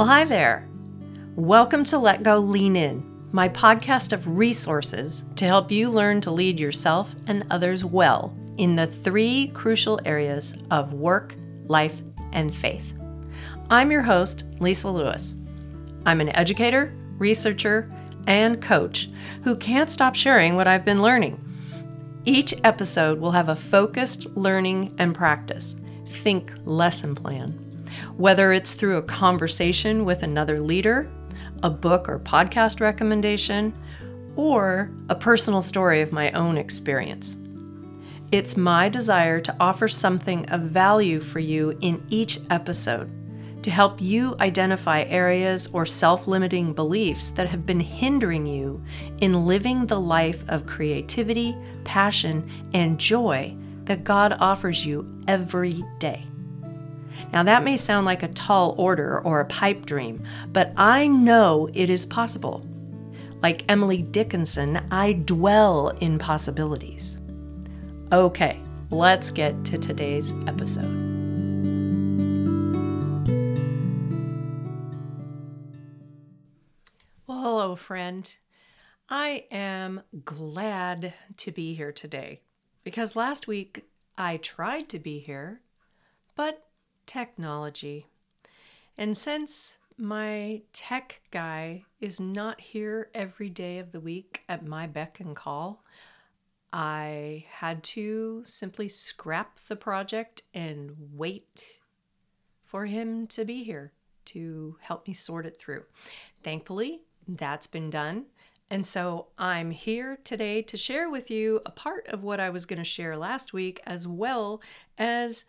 Well, hi there. Welcome to Let Go Lean In, my podcast of resources to help you learn to lead yourself and others well in the three crucial areas of work, life, and faith. I'm your host, Lisa Lewis. I'm an educator, researcher, and coach who can't stop sharing what I've been learning. Each episode will have a focused learning and practice. Think lesson plan. Whether it's through a conversation with another leader, a book or podcast recommendation, or a personal story of my own experience. It's my desire to offer something of value for you in each episode to help you identify areas or self limiting beliefs that have been hindering you in living the life of creativity, passion, and joy that God offers you every day. Now, that may sound like a tall order or a pipe dream, but I know it is possible. Like Emily Dickinson, I dwell in possibilities. Okay, let's get to today's episode. Well, hello, friend. I am glad to be here today because last week I tried to be here, but technology. And since my tech guy is not here every day of the week at my beck and call, I had to simply scrap the project and wait for him to be here to help me sort it through. Thankfully, that's been done. And so I'm here today to share with you a part of what I was going to share last week, as well as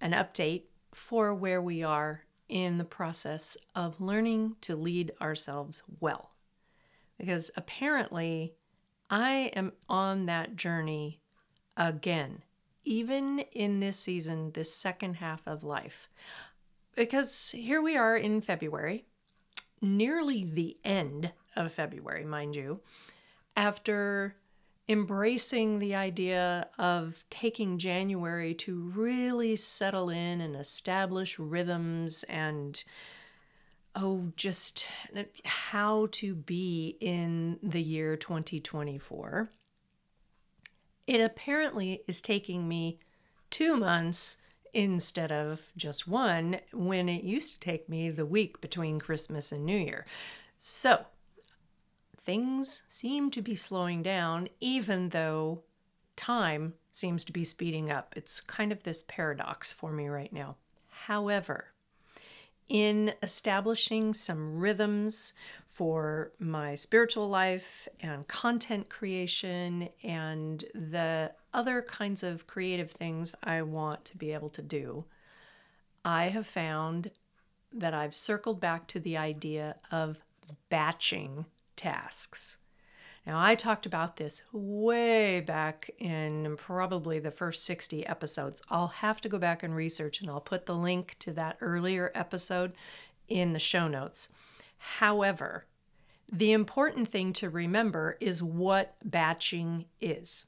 an update for where we are in the process of learning to lead ourselves well. Because apparently, I am on that journey again, even in this season, this second half of life. Because here we are in February, nearly the end of February, mind you, after embracing the idea of taking January to really settle in and establish rhythms and oh, just how to be in the year 2024. It apparently is taking me two months instead of just one when it used to take me the week between Christmas and New Year. So, things seem to be slowing down, even though time seems to be speeding up. It's kind of this paradox for me right now. However, in establishing some rhythms for my spiritual life and content creation and the other kinds of creative things I want to be able to do, I have found that I've circled back to the idea of batching tasks. Now, I talked about this way back in probably the first 60 episodes. I'll have to go back and research, and I'll put the link to that earlier episode in the show notes. However, the important thing to remember is what batching is.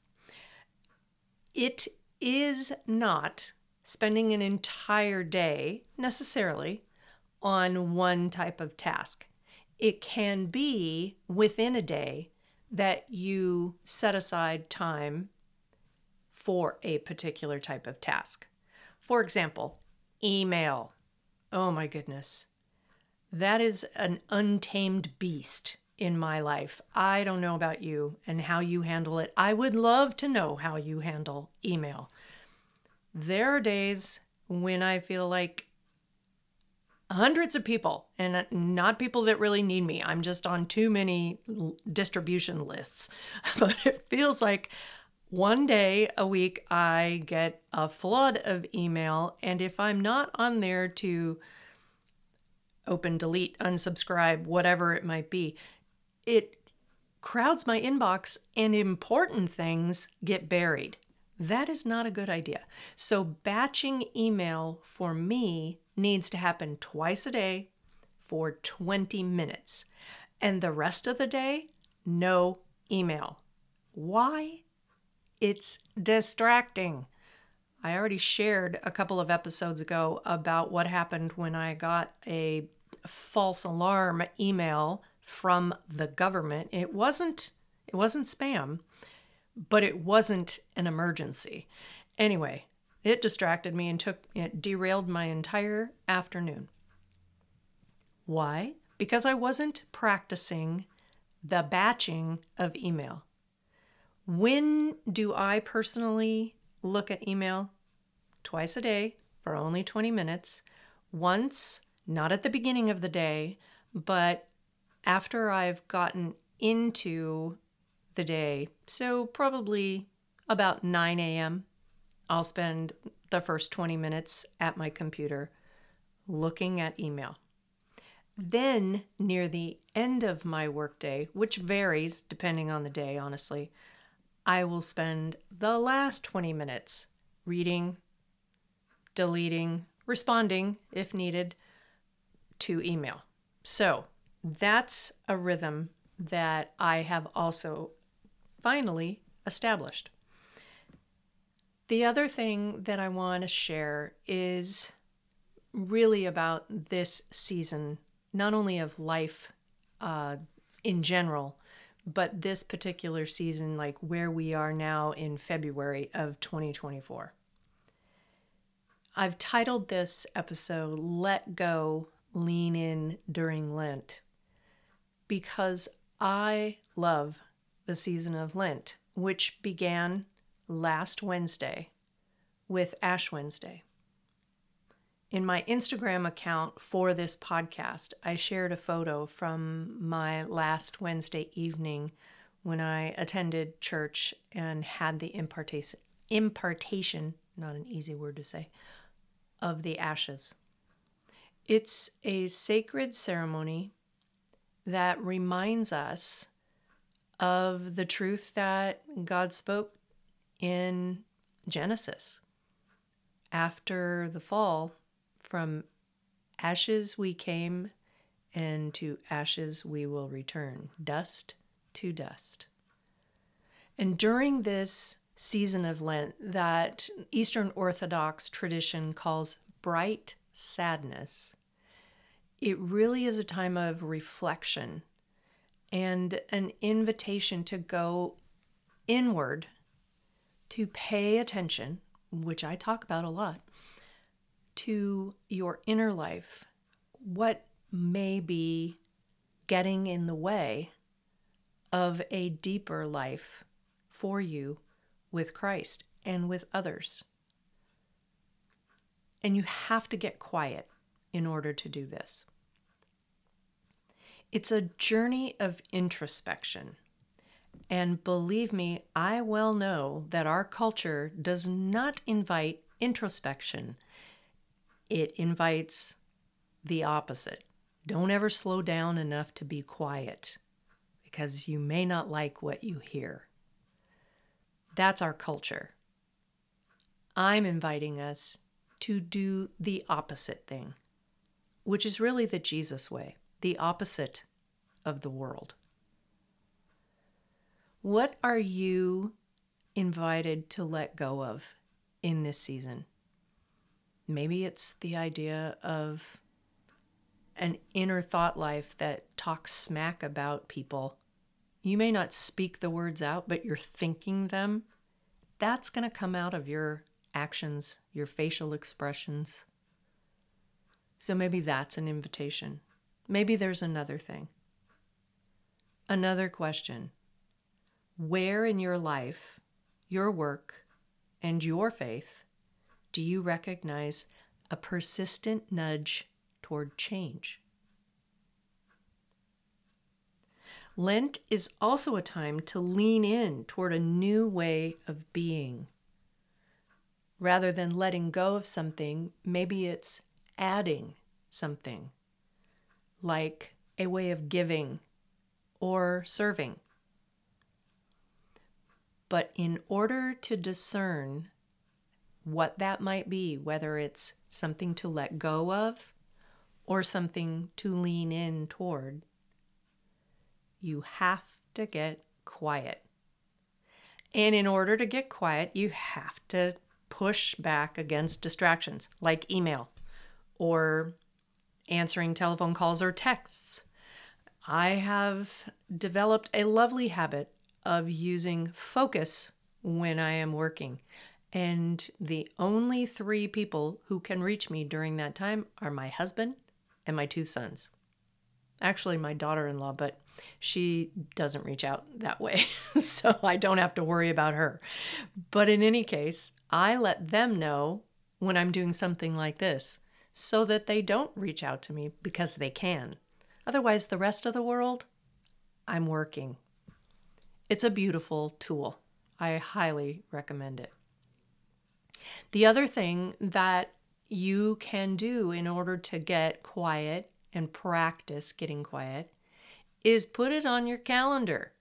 It is not spending an entire day necessarily on one type of task. It can be within a day that you set aside time for a particular type of task. For example, email. Oh my goodness. That is an untamed beast in my life. I don't know about you and how you handle it. I would love to know how you handle email. There are days when I feel like hundreds of people and not people that really need me. I'm just on too many distribution lists. But it feels like one day a week I get a flood of email. And if I'm not on there to open, delete, unsubscribe, whatever it might be, it crowds my inbox and important things get buried. That is not a good idea. So, batching email for me needs to happen twice a day for 20 minutes. And the rest of the day, no email. Why? It's distracting. I already shared a couple of episodes ago about what happened when I got a false alarm email from the government. It wasn't it wasn't spam, but it wasn't an emergency. Anyway, it distracted me and took it derailed my entire afternoon. Why? Because I wasn't practicing the batching of email. When do I personally look at email? Twice a day for only 20 minutes. Once, not at the beginning of the day, but after I've gotten into the day. So, probably about 9 a.m., I'll spend the first 20 minutes at my computer looking at email. Then, near the end of my workday, which varies depending on the day, honestly, I will spend the last 20 minutes reading, deleting, responding if needed to email. So, that's a rhythm that I have also finally established. The other thing that I want to share is really about this season, not only of life uh, in general, but this particular season, like where we are now in February of 2024. I've titled this episode Let Go, Lean In During Lent because I love the season of Lent, which began last Wednesday with Ash Wednesday. In my Instagram account for this podcast, I shared a photo from my last Wednesday evening when I attended church and had the impartation, impartation, not an easy word to say, of the ashes. It's a sacred ceremony that reminds us of the truth that God spoke in Genesis. After the fall, from ashes we came, and to ashes we will return, dust to dust. And during this season of Lent, that Eastern Orthodox tradition calls bright sadness, it really is a time of reflection and an invitation to go inward, to pay attention, which I talk about a lot, to your inner life, what may be getting in the way of a deeper life for you with Christ and with others. And you have to get quiet in order to do this. It's a journey of introspection. And believe me, I well know that our culture does not invite introspection, it invites the opposite. Don't ever slow down enough to be quiet because you may not like what you hear. That's our culture. I'm inviting us to do the opposite thing, which is really the Jesus way the opposite of the world. What are you invited to let go of in this season? Maybe it's the idea of an inner thought life that talks smack about people. You may not speak the words out, but you're thinking them. That's going to come out of your actions, your facial expressions. So maybe that's an invitation. Maybe there's another thing. Another question Where in your life, your work, and your faith do you recognize a persistent nudge toward change? Lent is also a time to lean in toward a new way of being. Rather than letting go of something, maybe it's adding something like a way of giving or serving. But in order to discern what that might be, whether it's something to let go of or something to lean in toward, you have to get quiet. And in order to get quiet, you have to push back against distractions like email or answering telephone calls or texts. I have developed a lovely habit of using focus when I am working. And the only three people who can reach me during that time are my husband and my two sons. Actually, my daughter in law, but she doesn't reach out that way. so I don't have to worry about her. But in any case, I let them know when I'm doing something like this so that they don't reach out to me because they can. Otherwise, the rest of the world, I'm working. It's a beautiful tool. I highly recommend it. The other thing that you can do in order to get quiet and practice getting quiet is put it on your calendar.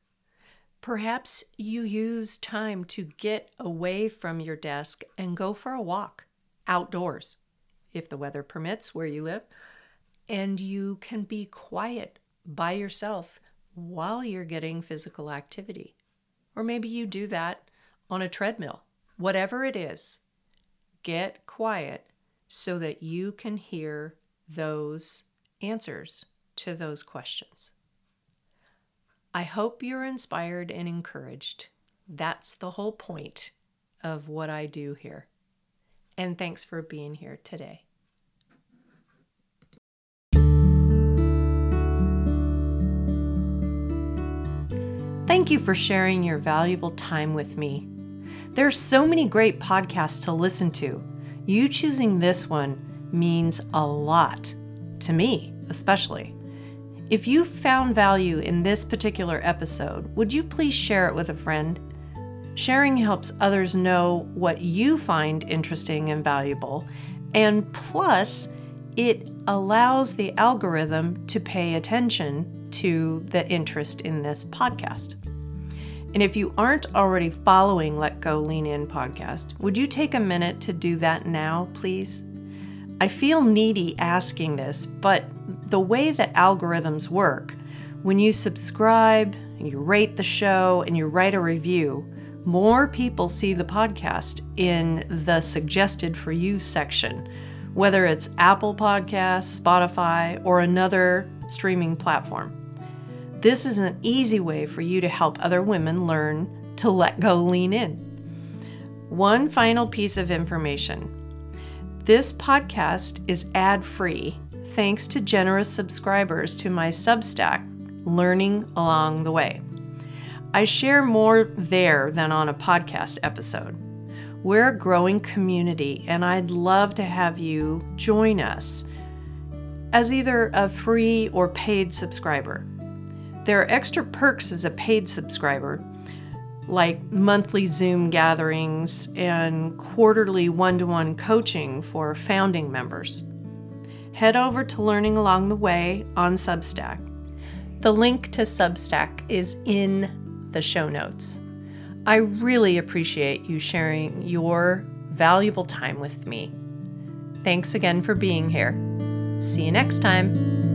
Perhaps you use time to get away from your desk and go for a walk outdoors, if the weather permits where you live, and you can be quiet by yourself while you're getting physical activity. Or maybe you do that on a treadmill. Whatever it is, get quiet so that you can hear those answers to those questions. I hope you're inspired and encouraged. That's the whole point of what I do here. And thanks for being here today. Thank you for sharing your valuable time with me. There are so many great podcasts to listen to. You choosing this one means a lot to me, especially. If you found value in this particular episode, would you please share it with a friend? Sharing helps others know what you find interesting and valuable, and plus, it allows the algorithm to pay attention to the interest in this podcast. And if you aren't already following Let Go Lean In podcast, would you take a minute to do that now, please? I feel needy asking this, but the way that algorithms work, when you subscribe, and you rate the show, and you write a review, more people see the podcast in the suggested for you section, whether it's Apple Podcasts, Spotify, or another streaming platform. This is an easy way for you to help other women learn to let go lean in. One final piece of information this podcast is ad free thanks to generous subscribers to my Substack, Learning Along the Way. I share more there than on a podcast episode. We're a growing community, and I'd love to have you join us as either a free or paid subscriber. There are extra perks as a paid subscriber, like monthly Zoom gatherings and quarterly one to one coaching for founding members. Head over to Learning Along the Way on Substack. The link to Substack is in the show notes. I really appreciate you sharing your valuable time with me. Thanks again for being here. See you next time.